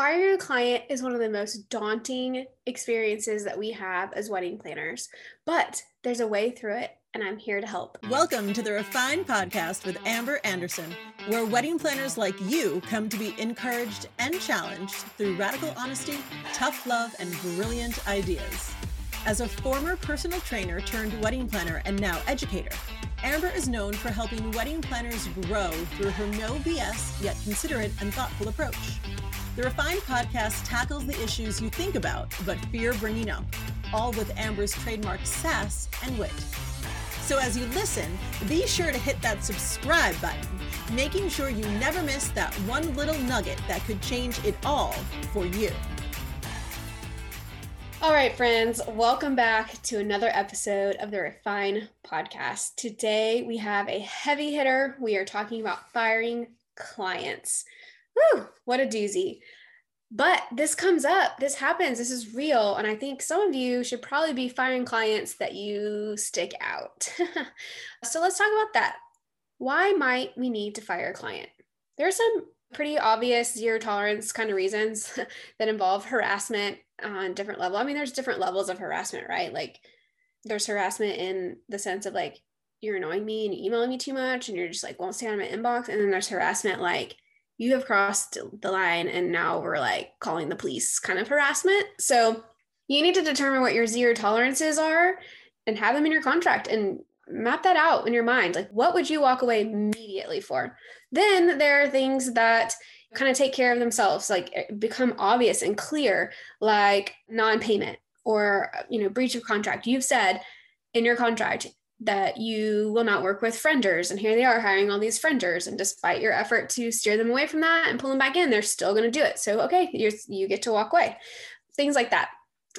Firing a client is one of the most daunting experiences that we have as wedding planners, but there's a way through it, and I'm here to help. Welcome to the Refine Podcast with Amber Anderson, where wedding planners like you come to be encouraged and challenged through radical honesty, tough love, and brilliant ideas. As a former personal trainer turned wedding planner and now educator, Amber is known for helping wedding planners grow through her no BS yet considerate and thoughtful approach. The Refine podcast tackles the issues you think about but fear bringing up, all with Amber's trademark sass and wit. So as you listen, be sure to hit that subscribe button, making sure you never miss that one little nugget that could change it all for you. All right, friends, welcome back to another episode of the Refine podcast. Today we have a heavy hitter. We are talking about firing clients. Whew, what a doozy. But this comes up, this happens, this is real. And I think some of you should probably be firing clients that you stick out. so let's talk about that. Why might we need to fire a client? There are some pretty obvious zero tolerance kind of reasons that involve harassment on different level. I mean, there's different levels of harassment, right? Like there's harassment in the sense of like you're annoying me and emailing me too much and you're just like won't stay on my inbox. And then there's harassment like you have crossed the line and now we're like calling the police kind of harassment. So you need to determine what your zero tolerances are and have them in your contract and map that out in your mind. Like, what would you walk away immediately for? Then there are things that kind of take care of themselves, like eh, become obvious and clear, like non payment or, you know, breach of contract. You've said in your contract, that you will not work with friendors. And here they are hiring all these friendors. And despite your effort to steer them away from that and pull them back in, they're still going to do it. So, okay, you you get to walk away. Things like that.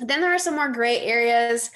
Then there are some more gray areas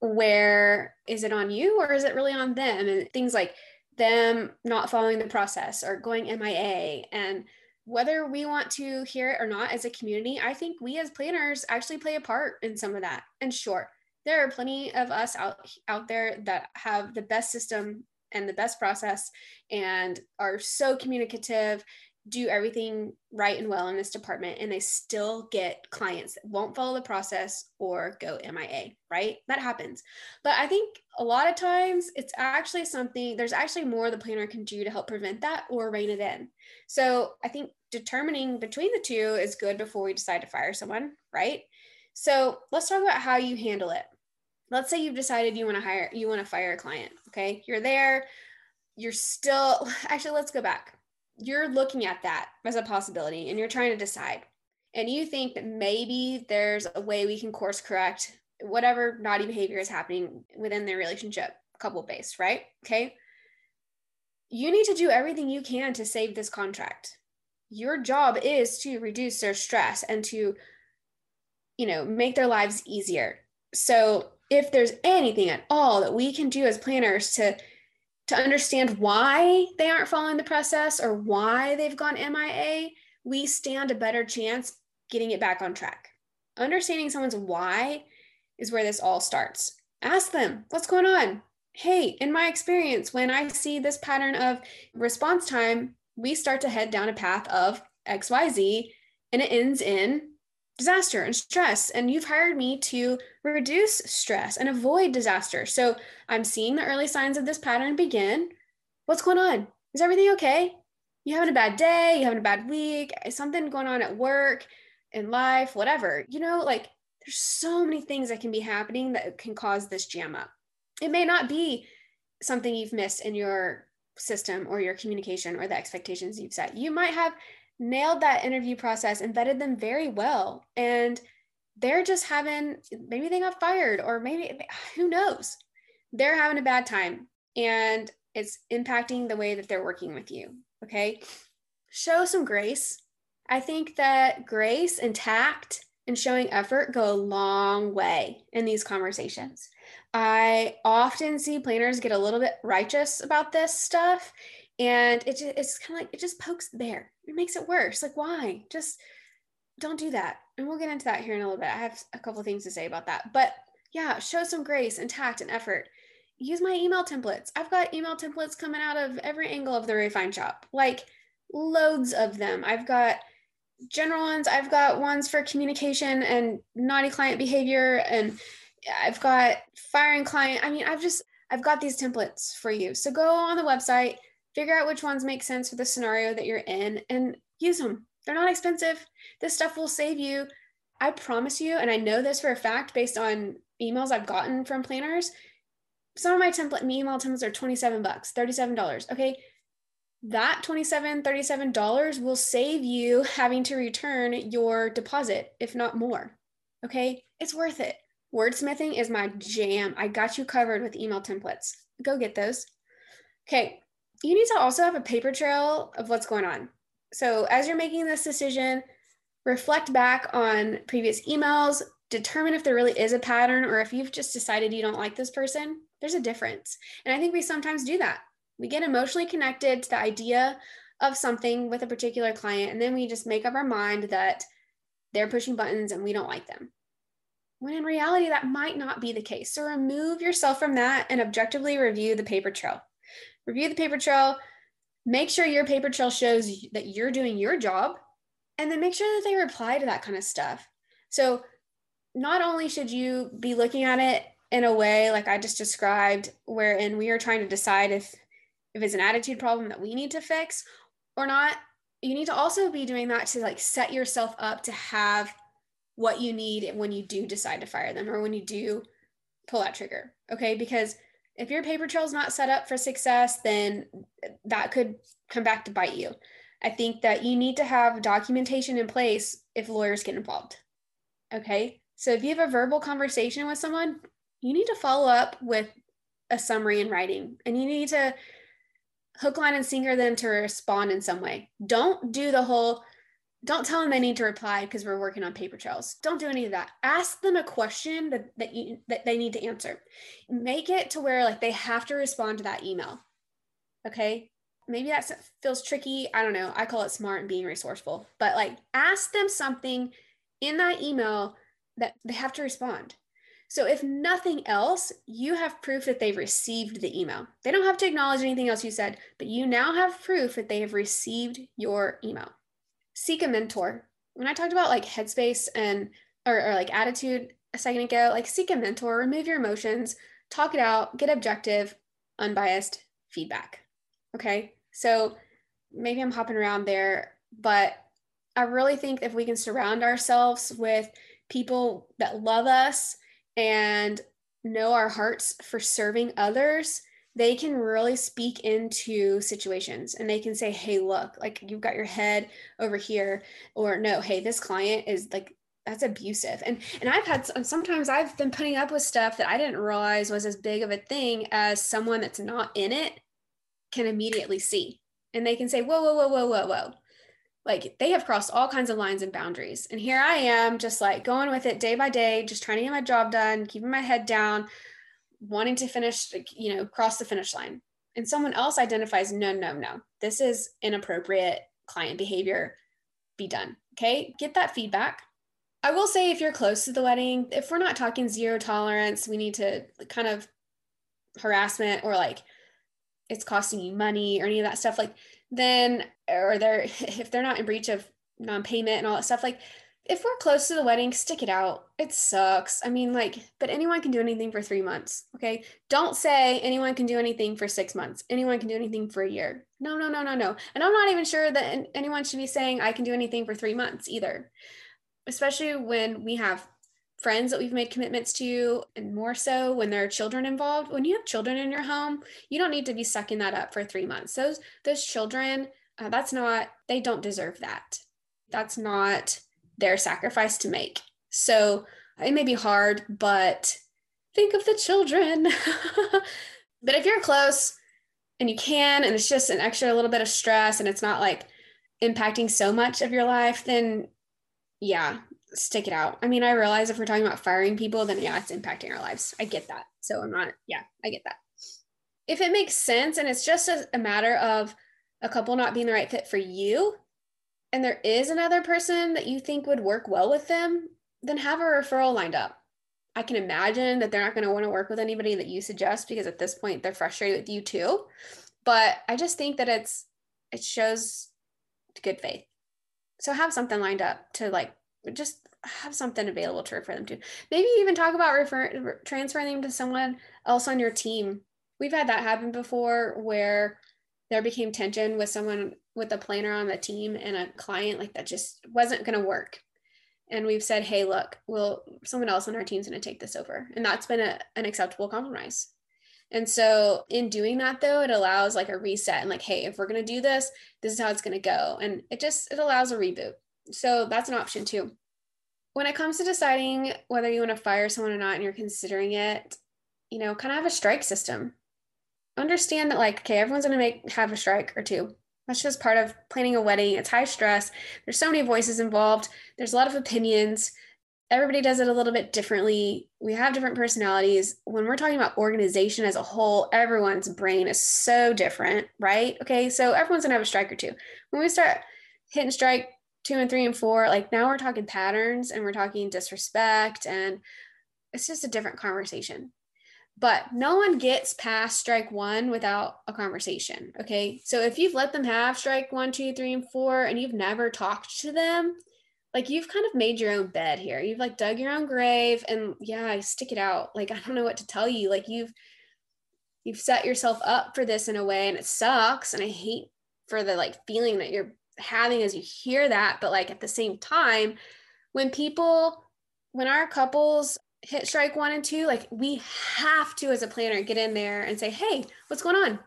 where is it on you or is it really on them? And things like them not following the process or going MIA. And whether we want to hear it or not as a community, I think we as planners actually play a part in some of that. And sure, there are plenty of us out out there that have the best system and the best process and are so communicative do everything right and well in this department and they still get clients that won't follow the process or go MIA, right? That happens. But I think a lot of times it's actually something, there's actually more the planner can do to help prevent that or rein it in. So I think determining between the two is good before we decide to fire someone, right? So let's talk about how you handle it let's say you've decided you want to hire you want to fire a client okay you're there you're still actually let's go back you're looking at that as a possibility and you're trying to decide. And you think that maybe there's a way we can course correct whatever naughty behavior is happening within their relationship couple based right? Okay. You need to do everything you can to save this contract. Your job is to reduce their stress and to you know make their lives easier. So if there's anything at all that we can do as planners to to understand why they aren't following the process or why they've gone MIA, we stand a better chance getting it back on track. Understanding someone's why is where this all starts. Ask them, what's going on? Hey, in my experience, when I see this pattern of response time, we start to head down a path of XYZ and it ends in disaster and stress. And you've hired me to reduce stress and avoid disaster. So I'm seeing the early signs of this pattern begin. What's going on? Is everything okay? You having a bad day? You having a bad week? Is something going on at work, in life, whatever? You know, like there's so many things that can be happening that can cause this jam up. It may not be something you've missed in your system or your communication or the expectations you've set. You might have nailed that interview process and vetted them very well. And they're just having, maybe they got fired or maybe, who knows? They're having a bad time and it's impacting the way that they're working with you. Okay. Show some grace. I think that grace and tact and showing effort go a long way in these conversations. I often see planners get a little bit righteous about this stuff and it just, it's kind of like it just pokes there it makes it worse. Like why? Just don't do that. And we'll get into that here in a little bit. I have a couple things to say about that. But yeah show some grace and tact and effort. Use my email templates. I've got email templates coming out of every angle of the refine shop like loads of them. I've got general ones. I've got ones for communication and naughty client behavior, and I've got firing client. I mean, I've just I've got these templates for you. So go on the website, figure out which ones make sense for the scenario that you're in, and use them. They're not expensive. This stuff will save you. I promise you, and I know this for a fact based on emails I've gotten from planners. Some of my template email templates are 27 bucks, $37. Okay that $27, $37 will save you having to return your deposit, if not more. Okay, it's worth it. Wordsmithing is my jam. I got you covered with email templates. Go get those. Okay, you need to also have a paper trail of what's going on. So, as you're making this decision, reflect back on previous emails, determine if there really is a pattern or if you've just decided you don't like this person. There's a difference. And I think we sometimes do that we get emotionally connected to the idea of something with a particular client and then we just make up our mind that they're pushing buttons and we don't like them when in reality that might not be the case so remove yourself from that and objectively review the paper trail review the paper trail make sure your paper trail shows that you're doing your job and then make sure that they reply to that kind of stuff. So not only should you be looking at it in a way like i just described wherein we are trying to decide if if it's an attitude problem that we need to fix or not you need to also be doing that to like set yourself up to have what you need when you do decide to fire them or when you do pull that trigger okay? Because if your paper trail is not set up for success then that could come back to bite you i think that you need to have documentation in place if lawyers get involved okay so if you have a verbal conversation with someone you need to follow up with a summary in writing and you need to hook, line, and sinker them to respond in some way. Don't do the whole, don't tell them they need to reply because we're working on paper trails. Don't do any of that. Ask them a question that, that you that they need to answer. Make it to where like they have to respond to that email. Okay. Maybe that feels tricky. I don't know. I call it smart and being resourceful. But like ask them something in that email that they have to respond. So, if nothing else, you have proof that they've received the email. They don't have to acknowledge anything else you said, but you now have proof that they have received your email. Seek a mentor. When I talked about like headspace and or, or like attitude a second ago, like seek a mentor, remove your emotions, talk it out, get objective, unbiased feedback. Okay. So maybe I'm hopping around there, but I really think if we can surround ourselves with people that love us and know our hearts for serving others, they can really speak into situations and they can say, hey, look, like you've got your head over here, or no, hey, this client is like, that's abusive. And and I've had sometimes I've been putting up with stuff that I didn't realize was as big of a thing as someone that's not in it can immediately see. And they can say, whoa, whoa, whoa, whoa, whoa, whoa like they have crossed all kinds of lines and boundaries. And here I am, just like going with it day by day, just trying to get my job done, keeping my head down, wanting to finish, you know, cross the finish line. And someone else identifies, no, no, no, this is inappropriate client behavior. Be done. Okay. Get that feedback. I will say, if you're close to the wedding, if we're not talking zero tolerance, we need to kind of harassment or like it's costing you money or any of that stuff. Like then or they're if they're not in breach of non-payment and all that stuff like if we're close to the wedding stick it out. It sucks. I mean like but anyone can do anything for three months okay? Don't say anyone can do anything for six months. Anyone can do anything for a year. No no no no no. And i'm not even sure that anyone should be saying i can do anything for three months either. Especially when we have friends that we've made commitments to and more so when there are children involved. When you have children in your home you don't need to be sucking that up for three months. Those those children uh, that's not they don't deserve that. That's not their sacrifice to make so it may be hard but think of the children but if you're close and you can and it's just an extra little bit of stress and it's not like impacting so much of your life then yeah stick it out. I mean, I realize if we're talking about firing people, then yeah, it's impacting our lives. I get that. So I'm not, yeah, I get that. If it makes sense and it's just a, a matter of a couple not being the right fit for you, and there is another person that you think would work well with them, then have a referral lined up. I can imagine that they're not going to want to work with anybody that you suggest because at this point they're frustrated with you too. But I just think that it's it shows good faith. So have something lined up to like just have something available to refer them to. Maybe even talk about refer, transferring them to someone else on your team. We've had that happen before where there became tension with someone with a planner on the team and a client like that just wasn't going to work. And we've said, hey, look, will someone else on our team's going to take this over. And that's been a, an acceptable compromise. And so in doing that though, it allows like a reset and like, hey, if we're going to do this, this is how it's going to go. And it just, it allows a reboot. So that's an option too. When it comes to deciding whether you want to fire someone or not and you're considering it, you know, kind of have a strike system. Understand that like, okay, everyone's to make have a strike or two. That's just part of planning a wedding. It's high stress. There's so many voices involved. There's a lot of opinions everybody does it a little bit differently. We have different personalities. When we're talking about organization as a whole, everyone's brain is so different, right? Okay, so everyone's gonna have a strike or two. When we start hitting strike two and three and four, like now we're talking patterns and we're talking disrespect, and it's just a different conversation. But no one gets past strike one without a conversation. Okay. So if you've let them have strike one, two, three, and four, and you've never talked to them, like you've kind of made your own bed here. You've like dug your own grave and yeah, I stick it out. Like I don't know what to tell you. Like you've you've set yourself up for this in a way and it sucks and I hate for the like feeling that you're having as you hear that, but like at the same time when people when our couples hit strike 1 and 2, like we have to as a planner get in there and say, "Hey, what's going on?"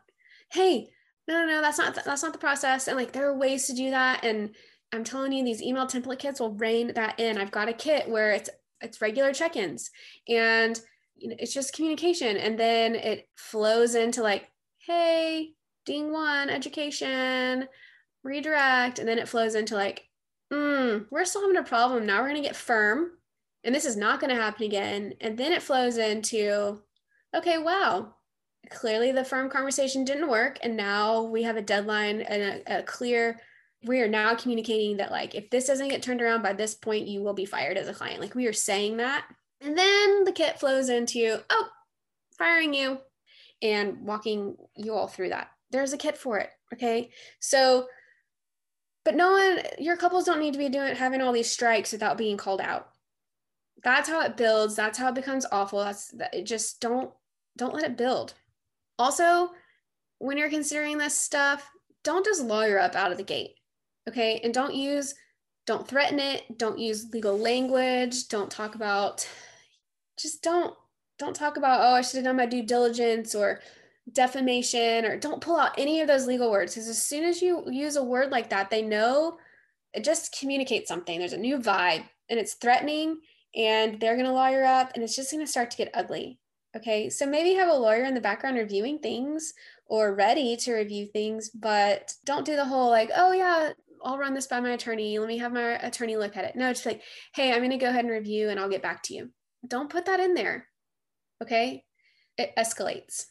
"Hey, no, no, no, that's not that's not the process." And like there are ways to do that and I'm telling you, these email template kits will rein that in. I've got a kit where it's it's regular check-ins and you know, it's just communication. And then it flows into like, hey, ding one, education, redirect. And then it flows into like, mm, we're still having a problem. Now we're gonna get firm. And this is not gonna happen again. And then it flows into, okay, wow, clearly the firm conversation didn't work. And now we have a deadline and a, a clear we are now communicating that like if this doesn't get turned around by this point you will be fired as a client. Like we are saying that. And then the kit flows into oh firing you and walking you all through that. There's a kit for it okay? So but no one your couples don't need to be doing having all these strikes without being called out that's how it builds that's how it becomes awful that's that it just don't don't let it build also when you're considering this stuff don't just lawyer up out of the gate Okay. And don't use, don't threaten it. Don't use legal language. Don't talk about, just don't, don't talk about, oh, I should have done my due diligence or defamation or don't pull out any of those legal words. Because as soon as you use a word like that, they know it just communicates something. There's a new vibe and it's threatening and they're going to lawyer up and it's just going to start to get ugly. Okay. So maybe have a lawyer in the background reviewing things or ready to review things, but don't do the whole like, oh, yeah, I'll run this by my attorney. Let me have my attorney look at it. No, just like, hey, I'm going to go ahead and review and I'll get back to you. Don't put that in there. Okay. It escalates.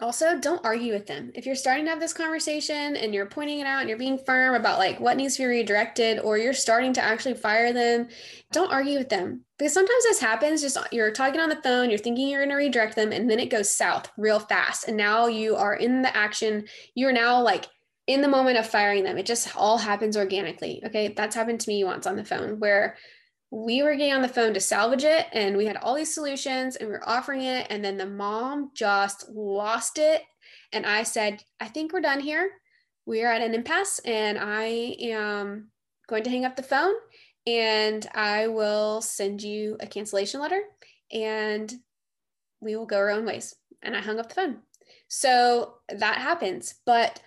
Also, don't argue with them. If you're starting to have this conversation and you're pointing it out and you're being firm about like what needs to be redirected or you're starting to actually fire them, don't argue with them. Because sometimes this happens just you're talking on the phone, you're thinking you're going to redirect them and then it goes south real fast and now you are in the action. You're now like in the moment of firing them, it just all happens organically. Okay. That's happened to me once on the phone where we were getting on the phone to salvage it and we had all these solutions and we are offering it. And then the mom just lost it. And I said, I think we're done here. We are at an impasse and I am going to hang up the phone and I will send you a cancellation letter and we will go our own ways. And I hung up the phone. So that happens. But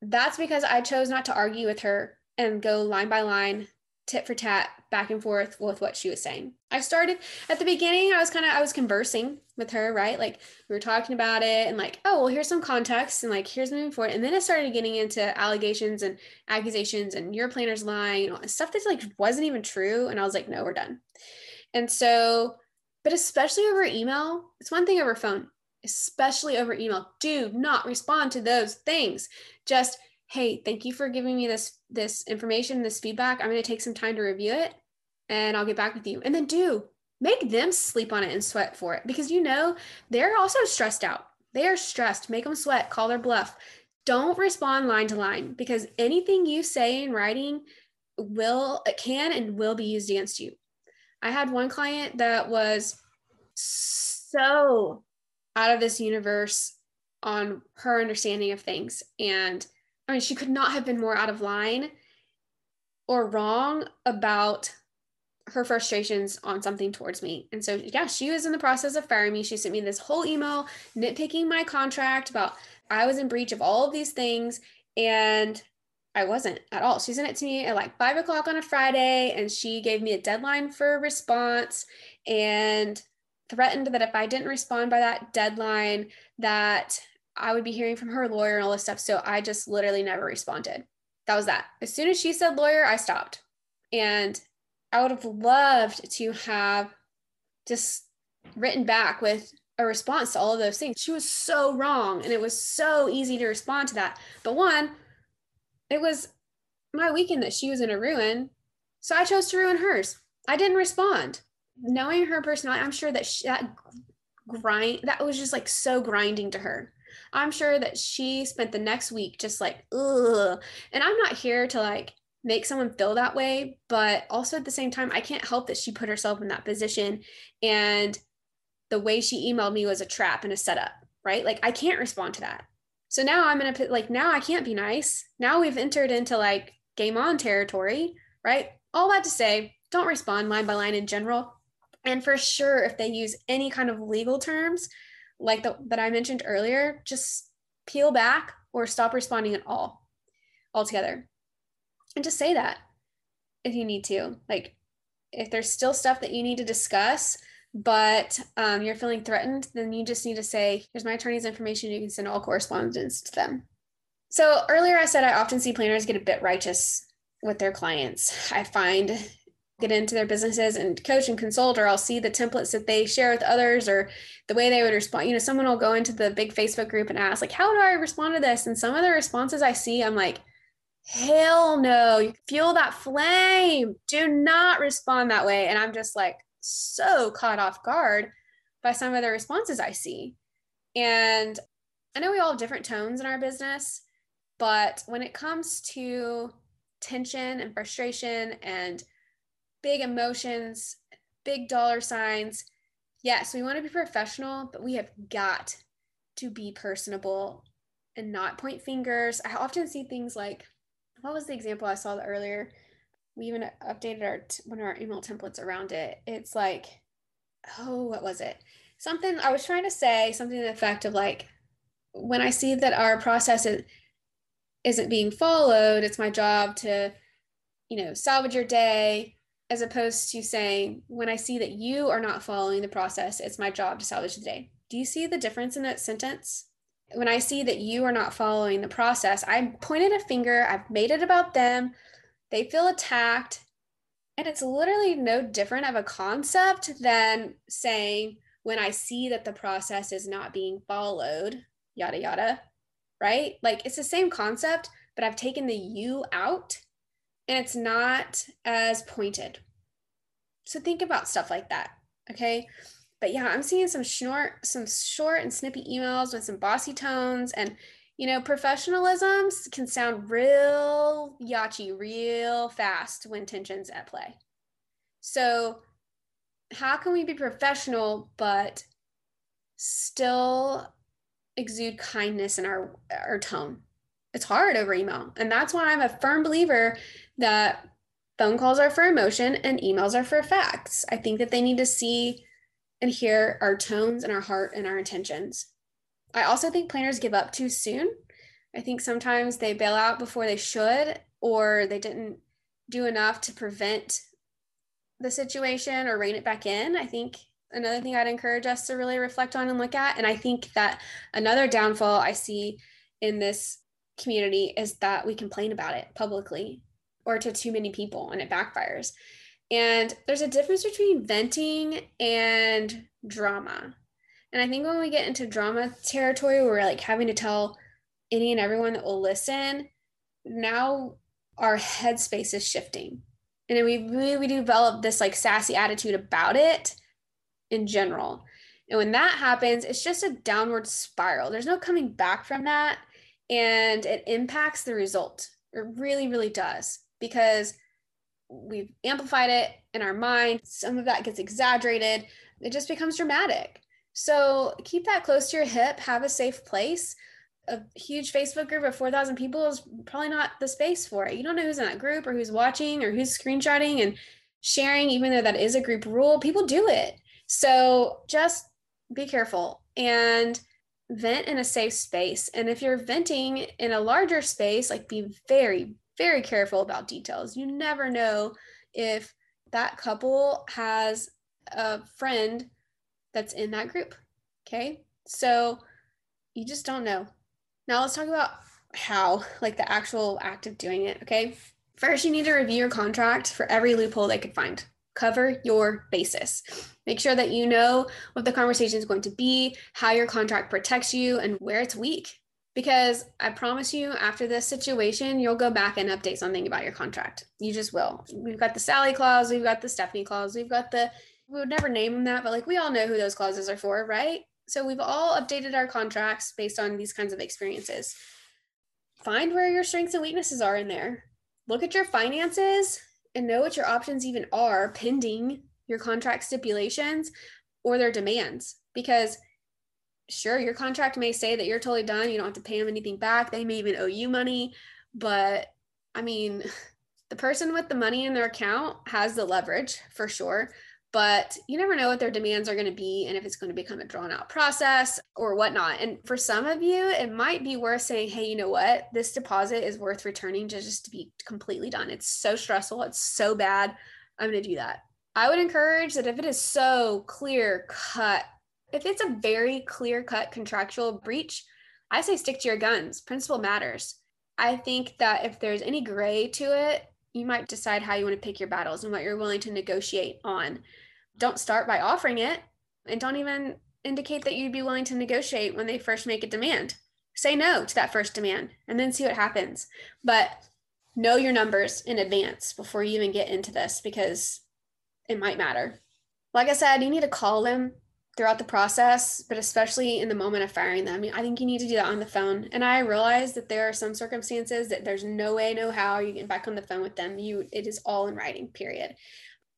that's because I chose not to argue with her and go line by line, tit for tat, back and forth with what she was saying. I started at the beginning, I was kind of I was conversing with her, right? Like we were talking about it and like, oh, well, here's some context and like here's moving forward. And then I started getting into allegations and accusations and your planner's lying and stuff that's like wasn't even true. And I was like, no, we're done. And so, but especially over email, it's one thing over phone especially over email do not respond to those things just hey thank you for giving me this this information this feedback. I'm going to take some time to review it and i'll get back with you. And then do make them sleep on it and sweat for it because you know they're also stressed out. They are stressed. Make them sweat. Call their bluff. Don't respond line to line because anything you say in writing will can and will be used against you. I had one client that was so out of this universe on her understanding of things and I mean she could not have been more out of line or wrong about her frustrations on something towards me. And so, yeah, she was in the process of firing me. She sent me this whole email nitpicking my contract about I was in breach of all of these things. And I wasn't at all. She sent it to me at like five o'clock on a Friday, and she gave me a deadline for a response and threatened that if I didn't respond by that deadline, that I would be hearing from her lawyer and all this stuff. So I just literally never responded. That was that. As soon as she said lawyer, I stopped. And I would have loved to have just written back with a response to all of those things. She was so wrong and it was so easy to respond to that. But one, it was my weekend that she was in a ruin. So I chose to ruin hers. I didn't respond. Knowing her personality, I'm sure that she, that grind that was just like so grinding to her. I'm sure that she spent the next week just like ugh. And I'm not here to like make someone feel that way but also at the same time i can't help that she put herself in that position and the way she emailed me was a trap and a setup right? Like i can't respond to that. So now i'm gonna put like now i can't be nice. Now we've entered into like game on territory right? All that to say don't respond line by line in general. And for sure if they use any kind of legal terms like the, that i mentioned earlier just peel back or stop responding at all altogether. And just say that if you need to like if there's still stuff that you need to discuss but um, you're feeling threatened then you just need to say here's my attorney's information. You can send all correspondence to them. So earlier i said i often see planners get a bit righteous with their clients. I find get into their businesses and coach and consult or i'll see the templates that they share with others or the way they would respond you know someone will go into the big facebook group and ask like how do i respond to this? And some of the responses i see i'm like hell no you feel that flame. Do not respond that way. And i'm just like so caught off guard by some of the responses i see. And i know we all have different tones in our business but when it comes to tension and frustration and big emotions big dollar signs yes we want to be professional but we have got to be personable and not point fingers i often see things like what was the example I saw earlier? We even updated our one of our email templates around it. It's like, oh, what was it? Something I was trying to say, something to the effect of like, when I see that our process is, isn't being followed, it's my job to, you know, salvage your day, as opposed to saying, when I see that you are not following the process, it's my job to salvage the day. Do you see the difference in that sentence? when I see that you are not following the process, I pointed a finger, I've made it about them. They feel attacked. And it's literally no different of a concept than saying, when I see that the process is not being followed, yada, yada, right? Like it's the same concept, but I've taken the you out and it's not as pointed. So think about stuff like that. Okay but yeah, I'm seeing some short, some short and snippy emails with some bossy tones and you know, professionalism can sound real yachi real fast when tension's at play. So, how can we be professional but still exude kindness in our our tone? It's hard over email, and that's why I'm a firm believer that phone calls are for emotion and emails are for facts. I think that they need to see and hear our tones and our heart and our intentions. I also think planners give up too soon. I think sometimes they bail out before they should, or they didn't do enough to prevent the situation or rein it back in. I think another thing I'd encourage us to really reflect on and look at. And I think that another downfall I see in this community is that we complain about it publicly or to too many people and it backfires. And there's a difference between venting and drama. And I think when we get into drama territory, we're like having to tell any and everyone that will listen, now our headspace is shifting. And then we we develop this like sassy attitude about it in general. And when that happens, it's just a downward spiral. There's no coming back from that. And it impacts the result. It really, really does. Because we've amplified it in our mind. Some of that gets exaggerated. It just becomes dramatic. So keep that close to your hip, have a safe place. A huge Facebook group of 4,000 people is probably not the space for it. You don't know who's in that group or who's watching or who's screenshotting and sharing, even though that is a group rule. People do it. So just be careful and vent in a safe space. And if you're venting in a larger space, like be very, very careful about details. You never know if that couple has a friend that's in that group. Okay. So you just don't know. Now let's talk about how, like the actual act of doing it. Okay. First, you need to review your contract for every loophole they could find. Cover your basis. Make sure that you know what the conversation is going to be, how your contract protects you, and where it's weak. Because I promise you, after this situation, you'll go back and update something about your contract. You just will. We've got the Sally clause, we've got the Stephanie clause, we've got the we would never name them that, but like we all know who those clauses are for, right? So we've all updated our contracts based on these kinds of experiences. Find where your strengths and weaknesses are in there. Look at your finances and know what your options even are pending your contract stipulations or their demands. Because sure, your contract may say that you're totally done. You don't have to pay them anything back. They may even owe you money. But I mean, the person with the money in their account has the leverage for sure but you never know what their demands are going to be and if it's going to become a drawn out process or whatnot. And for some of you, it might be worth saying, hey, you know what? This deposit is worth returning to just to be completely done. It's so stressful. It's so bad. I'm going to do that. I would encourage that if it is so clear cut, if it's a very clear cut contractual breach, I say stick to your guns. Principle matters. I think that if there's any gray to it, you might decide how you want to pick your battles and what you're willing to negotiate on. Don't start by offering it and don't even indicate that you'd be willing to negotiate when they first make a demand. Say no to that first demand and then see what happens. But know your numbers in advance before you even get into this because it might matter. Like I said, you need to call them throughout the process, but especially in the moment of firing them. I think you need to do that on the phone. And I realize that there are some circumstances that there's no way, no how you get back on the phone with them. You it is all in writing, period.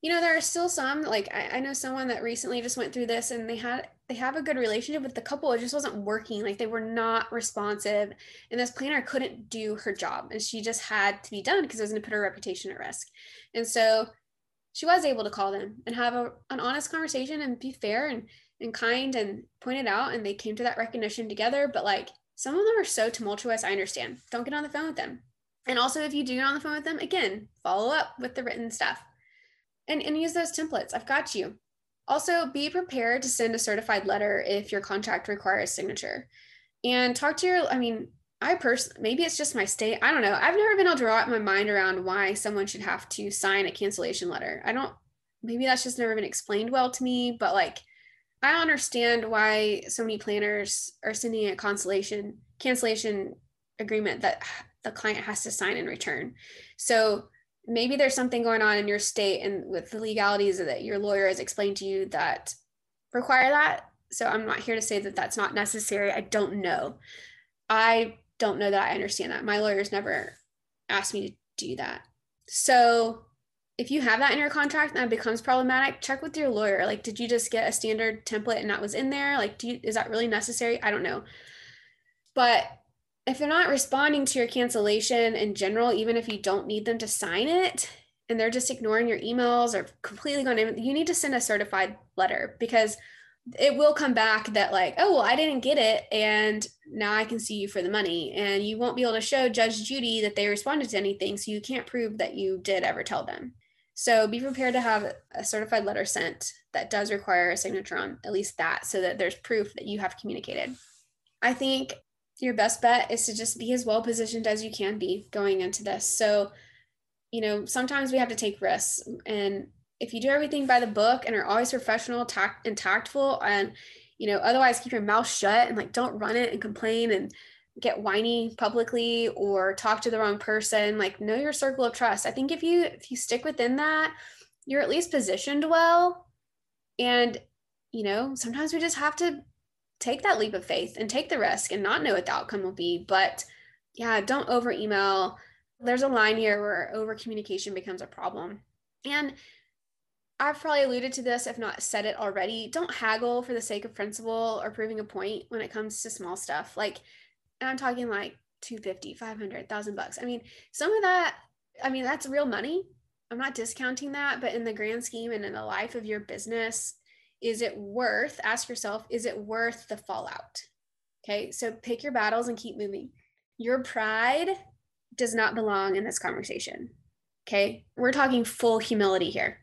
You know, there are still some like I, I know someone that recently just went through this and they had they have a good relationship with the couple. It just wasn't working. Like they were not responsive. And this planner couldn't do her job. And she just had to be done because it was gonna put her reputation at risk. And so she was able to call them and have a, an honest conversation and be fair and and kind and pointed out and they came to that recognition together. But like some of them are so tumultuous i understand. Don't get on the phone with them. And also if you do get on the phone with them again follow up with the written stuff and, and use those templates. I've got you. Also be prepared to send a certified letter if your contract requires signature. And talk to your i mean i personally maybe it's just my state i don't know i've never been able to wrap my mind around why someone should have to sign a cancellation letter i don't maybe that's just never been explained well to me but like I understand why so many planners are sending a consolation cancellation agreement that the client has to sign in return. So maybe there's something going on in your state and with the legalities that your lawyer has explained to you that require that. So I'm not here to say that that's not necessary. I don't know. I don't know that I understand that. My lawyer's never asked me to do that. So if you have that in your contract and that becomes problematic, check with your lawyer. Like, did you just get a standard template and that was in there? Like, do you, is that really necessary? I don't know. But if they're not responding to your cancellation in general, even if you don't need them to sign it and they're just ignoring your emails or completely going in, you need to send a certified letter because it will come back that like, oh, well, I didn't get it. And now I can see you for the money. And you won't be able to show Judge Judy that they responded to anything. So you can't prove that you did ever tell them. So be prepared to have a certified letter sent that does require a signature on at least that so that there's proof that you have communicated. I think your best bet is to just be as well positioned as you can be going into this. So, you know, sometimes we have to take risks. And if you do everything by the book and are always professional tact and tactful and, you know, otherwise keep your mouth shut and like don't run it and complain and get whiny publicly or talk to the wrong person like know your circle of trust. I think if you if you stick within that you're at least positioned well. And you know sometimes we just have to take that leap of faith and take the risk and not know what the outcome will be. But yeah don't over email There's a line here where over communication becomes a problem. And I've probably alluded to this, if not said it already. Don't haggle for the sake of principle or proving a point when it comes to small stuff. Like, and I'm talking like 250, 500, 1000 bucks. I mean, some of that, I mean, that's real money. I'm not discounting that, but in the grand scheme and in the life of your business, is it worth, ask yourself, is it worth the fallout? Okay. So pick your battles and keep moving. Your pride does not belong in this conversation. Okay. We're talking full humility here.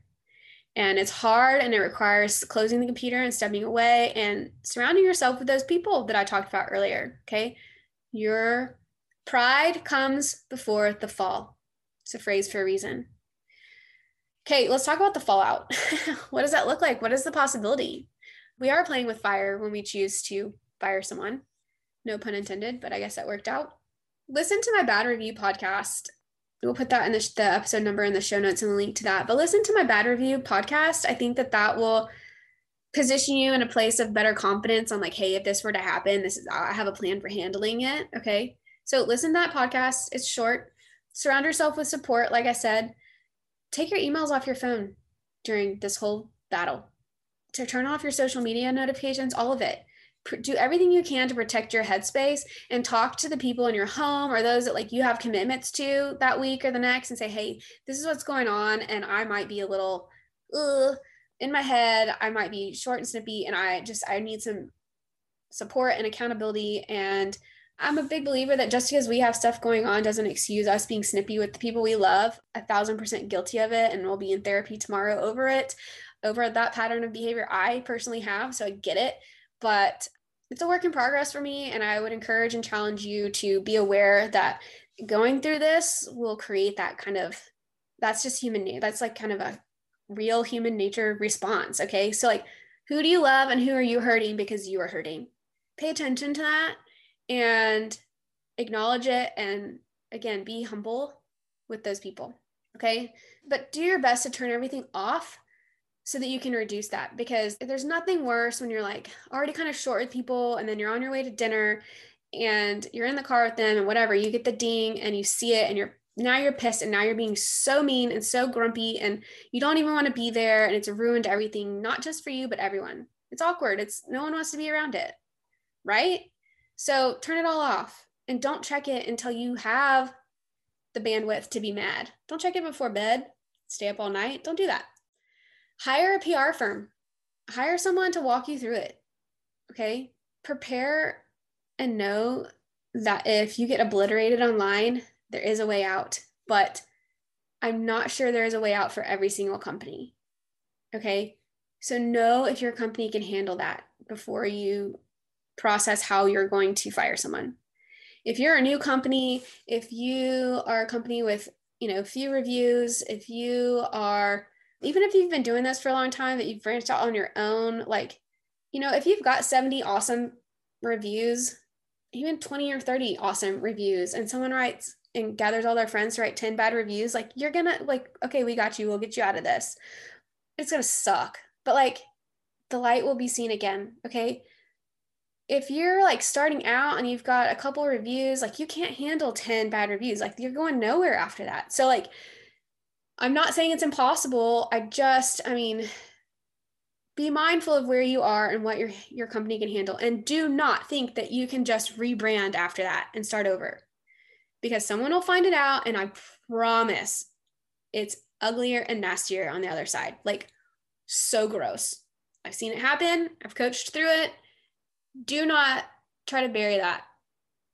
And it's hard and it requires closing the computer and stepping away and surrounding yourself with those people that I talked about earlier. Okay. Your pride comes before the fall. It's a phrase for a reason. Okay, let's talk about the fallout. what does that look like? What is the possibility? We are playing with fire when we choose to fire someone. No pun intended, but I guess that worked out. Listen to my bad review podcast. We'll put that in the, the episode number in the show notes and the link to that. But listen to my bad review podcast. I think that that will position you in a place of better confidence on like, hey, if this were to happen, this is I have a plan for handling it. Okay. So listen to that podcast. It's short. Surround yourself with support. Like I said, take your emails off your phone during this whole battle. To turn off your social media notifications, all of it do everything you can to protect your headspace and talk to the people in your home or those that like you have commitments to that week or the next and say hey this is what's going on and i might be a little uh, in my head. I might be short and snippy and i just i need some support and accountability. And i'm a big believer that just because we have stuff going on doesn't excuse us being snippy with the people we love. A thousand percent guilty of it and we'll be in therapy tomorrow over it over that pattern of behavior i personally have so i get it but it's a work in progress for me. And I would encourage and challenge you to be aware that going through this will create that kind of, that's just human nature. That's like kind of a real human nature response. Okay. So, like, who do you love and who are you hurting because you are hurting? Pay attention to that and acknowledge it. And again, be humble with those people. Okay. But do your best to turn everything off so that you can reduce that because there's nothing worse when you're like already kind of short with people and then you're on your way to dinner and you're in the car with them and whatever you get the ding and you see it and you're now you're pissed and now you're being so mean and so grumpy and you don't even want to be there and it's ruined everything not just for you but everyone. It's awkward. It's no one wants to be around it right? So turn it all off and don't check it until you have the bandwidth to be mad. Don't check it before bed. Stay up all night. Don't do that hire a PR firm, hire someone to walk you through it. Okay. Prepare and know that if you get obliterated online, there is a way out, but I'm not sure there is a way out for every single company. Okay. So know if your company can handle that before you process how you're going to fire someone. If you're a new company, if you are a company with, you know, few reviews, if you are even if you've been doing this for a long time, that you've branched out on your own, like, you know, if you've got 70 awesome reviews, even 20 or 30 awesome reviews, and someone writes and gathers all their friends to write 10 bad reviews, like, you're gonna, like, okay, we got you. We'll get you out of this. It's gonna suck, but like, the light will be seen again. Okay. If you're like starting out and you've got a couple reviews, like, you can't handle 10 bad reviews. Like, you're going nowhere after that. So, like, I'm not saying it's impossible. I just, I mean, be mindful of where you are and what your your company can handle and do not think that you can just rebrand after that and start over. Because someone will find it out and I promise it's uglier and nastier on the other side. Like so gross. I've seen it happen. I've coached through it. Do not try to bury that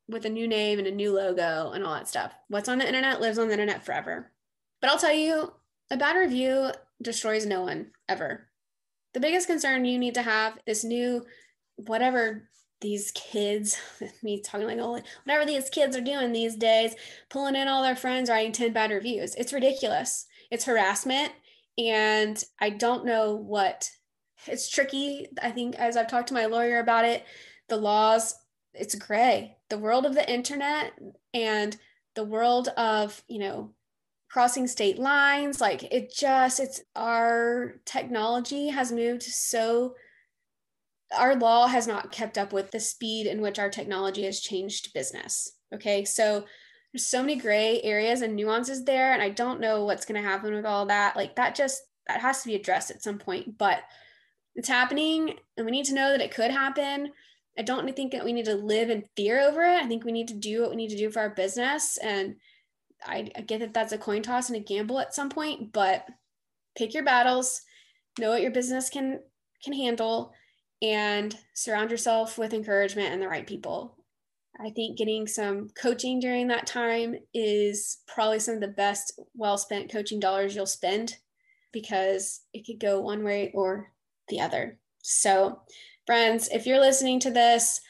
with a new name and a new logo and all that stuff. What's on the internet lives on the internet forever. But I'll tell you, a bad review destroys no one ever. The biggest concern you need to have is new, whatever these kids, me talking like, oh, whatever these kids are doing these days, pulling in all their friends, writing 10 bad reviews. It's ridiculous. It's harassment. And I don't know what, it's tricky. I think as I've talked to my lawyer about it, the laws, it's gray. The world of the internet and the world of, you know, crossing state lines like it just it's our technology has moved so our law has not kept up with the speed in which our technology has changed business okay? So there's so many gray areas and nuances there and i don't know what's going to happen with all that like that just that has to be addressed at some point but it's happening and we need to know that it could happen. I don't think that we need to live in fear over it. I think we need to do what we need to do for our business and I, I get that that's a coin toss and a gamble at some point but pick your battles know what your business can can handle and surround yourself with encouragement and the right people I think getting some coaching during that time is probably some of the best well spent coaching dollars you'll spend because it could go one way or the other. So, friends, if you're listening to this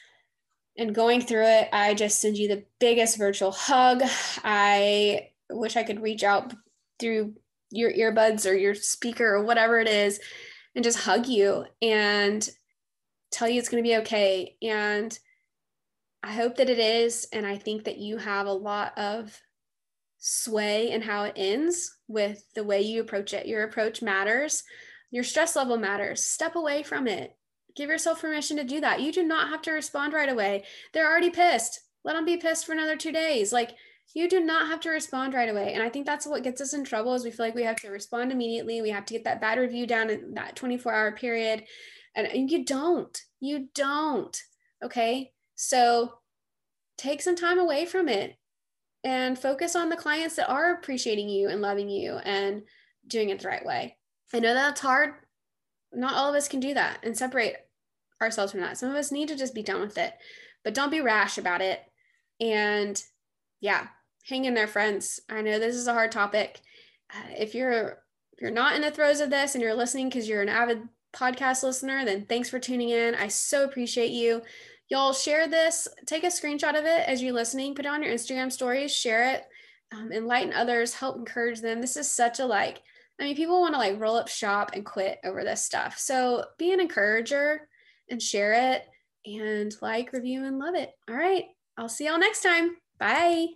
and going through it, I just send you the biggest virtual hug. I wish I could reach out through your earbuds or your speaker or whatever it is and just hug you and tell you it's going to be okay. And I hope that it is. And I think that you have a lot of sway in how it ends with the way you approach it. Your approach matters, your stress level matters. Step away from it. Give yourself permission to do that. You do not have to respond right away. They're already pissed. Let them be pissed for another two days. Like, you do not have to respond right away. And I think that's what gets us in trouble is we feel like we have to respond immediately. We have to get that bad review down in that 24 hour period. And you don't. You don't. Okay. So take some time away from it and focus on the clients that are appreciating you and loving you and doing it the right way. I know that's hard. Not all of us can do that and separate ourselves from that. Some of us need to just be done with it, but don't be rash about it. And yeah, hang in there, friends. I know this is a hard topic. Uh, if you're if you're not in the throes of this and you're listening because you're an avid podcast listener, then thanks for tuning in. I so appreciate you. Y'all share this, take a screenshot of it as you're listening, put it on your Instagram stories, share it, um, enlighten others, help encourage them. This is such a like, I mean, people want to like roll up shop and quit over this stuff. So be an encourager and share it and like, review, and love it. All right. I'll see y'all next time. Bye.